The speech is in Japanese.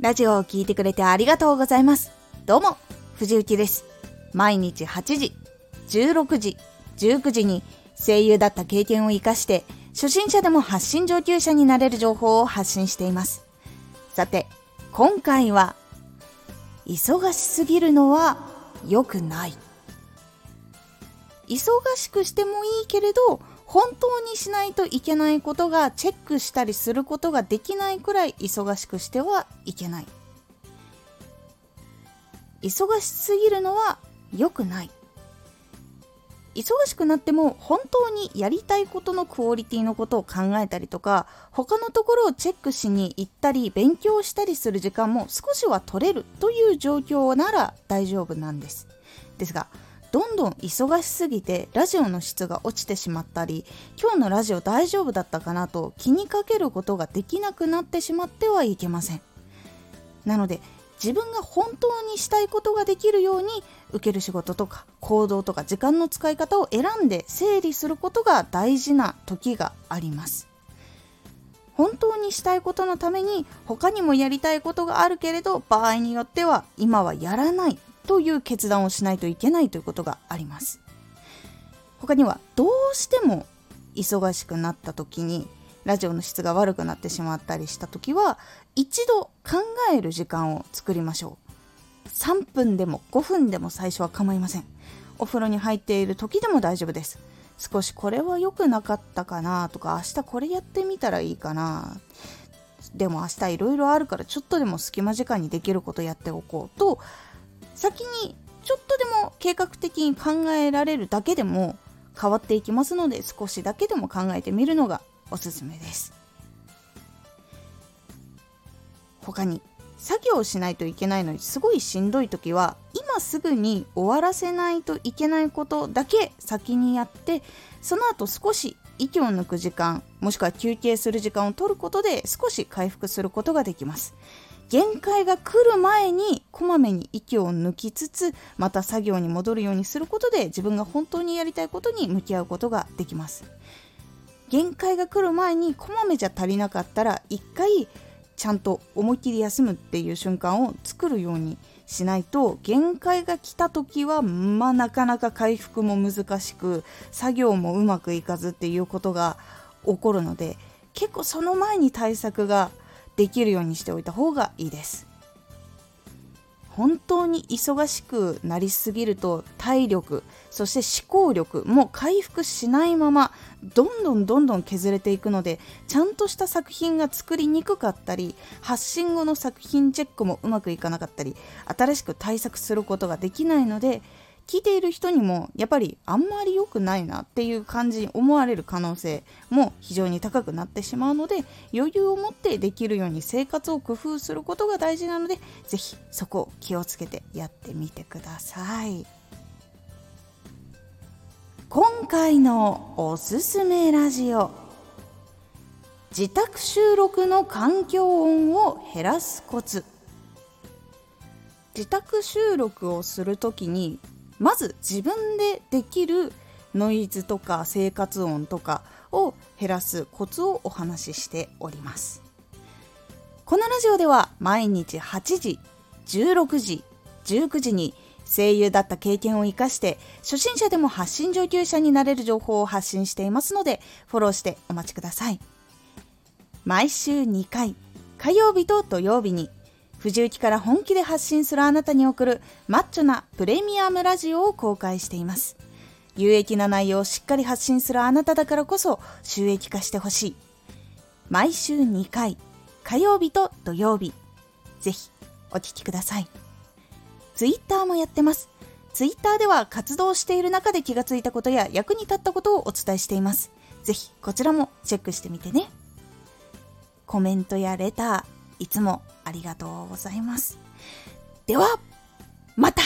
ラジオを聴いてくれてありがとうございます。どうも、藤幸です。毎日8時、16時、19時に声優だった経験を活かして、初心者でも発信上級者になれる情報を発信しています。さて、今回は、忙しすぎるのは良くない。忙しくしてもいいけれど、本当にしないといけないことがチェックしたりすることができないくらい忙しくしてはいけない。忙しすぎるのは良くない。忙しくなっても本当にやりたいことのクオリティのことを考えたりとか他のところをチェックしに行ったり勉強したりする時間も少しは取れるという状況なら大丈夫なんです。ですがどんどん忙しすぎてラジオの質が落ちてしまったり今日のラジオ大丈夫だったかなと気にかけることができなくなってしまってはいけません。なので自分が本当にしたいことができるように受ける仕事とか行動とか時間の使い方を選んで整理することが大事な時があります。本当にしたいことのために他にもやりたいことがあるけれど場合によっては今はやらない。という決断をしないといけないということがあります。他にはどうしても忙しくなった時にラジオの質が悪くなってしまったりした時は一度考える時間を作りましょう。3分でも5分でも最初は構いません。お風呂に入っている時でも大丈夫です。少しこれは良くなかったかなとか明日これやってみたらいいかな。でも明日いろいろあるからちょっとでも隙間時間にできることやっておこうと先にちょっとでも計画的に考えられるだけでも変わっていきますので少しだけでも考えてみるのがおすすめです。他に作業をしないといけないのにすごいしんどい時は今すぐに終わらせないといけないことだけ先にやってその後少し息を抜く時間もしくは休憩する時間を取ることで少し回復することができます。限界が来る前にこまめに息を抜きつつまた作業に戻るようにすることで自分が本当にやりたいことに向き合うことができます。限界が来る前にこまめじゃ足りなかったら一回ちゃんと思いっきり休むっていう瞬間を作るようにしないと限界が来た時はまあなかなか回復も難しく作業もうまくいかずっていうことが起こるので結構その前に対策ができるようにしておいた方がいいです。本当に忙しくなりすぎると体力そして思考力も回復しないままどんどんどんどん削れていくのでちゃんとした作品が作りにくかったり発信後の作品チェックもうまくいかなかったり新しく対策することができないので聞いている人にもやっぱりあんまり良くないなっていう感じに思われる可能性も非常に高くなってしまうので余裕を持ってできるように生活を工夫することが大事なので是非そこを気をつけてやってみてください。今回のおすすめラジオ自宅収録の環境音を減らすコツ自宅収録をするときにまず自分でできるノイズとか生活音とかを減らすコツをお話ししております。このラジオでは毎日8時16時19時に声優だった経験を生かして初心者でも発信上級者になれる情報を発信していますのでフォローしてお待ちください。毎週2回火曜日と土曜日に藤雪から本気で発信するあなたに送るマッチョなプレミアムラジオを公開しています。有益な内容をしっかり発信するあなただからこそ収益化してほしい。毎週2回、火曜日と土曜日。ぜひお聴きください。ツイッターもやってます。ツイッターでは活動している中で気がついたことや役に立ったことをお伝えしています。ぜひこちらもチェックしてみてね。コメントやレター、いつもありがとうございます。では、また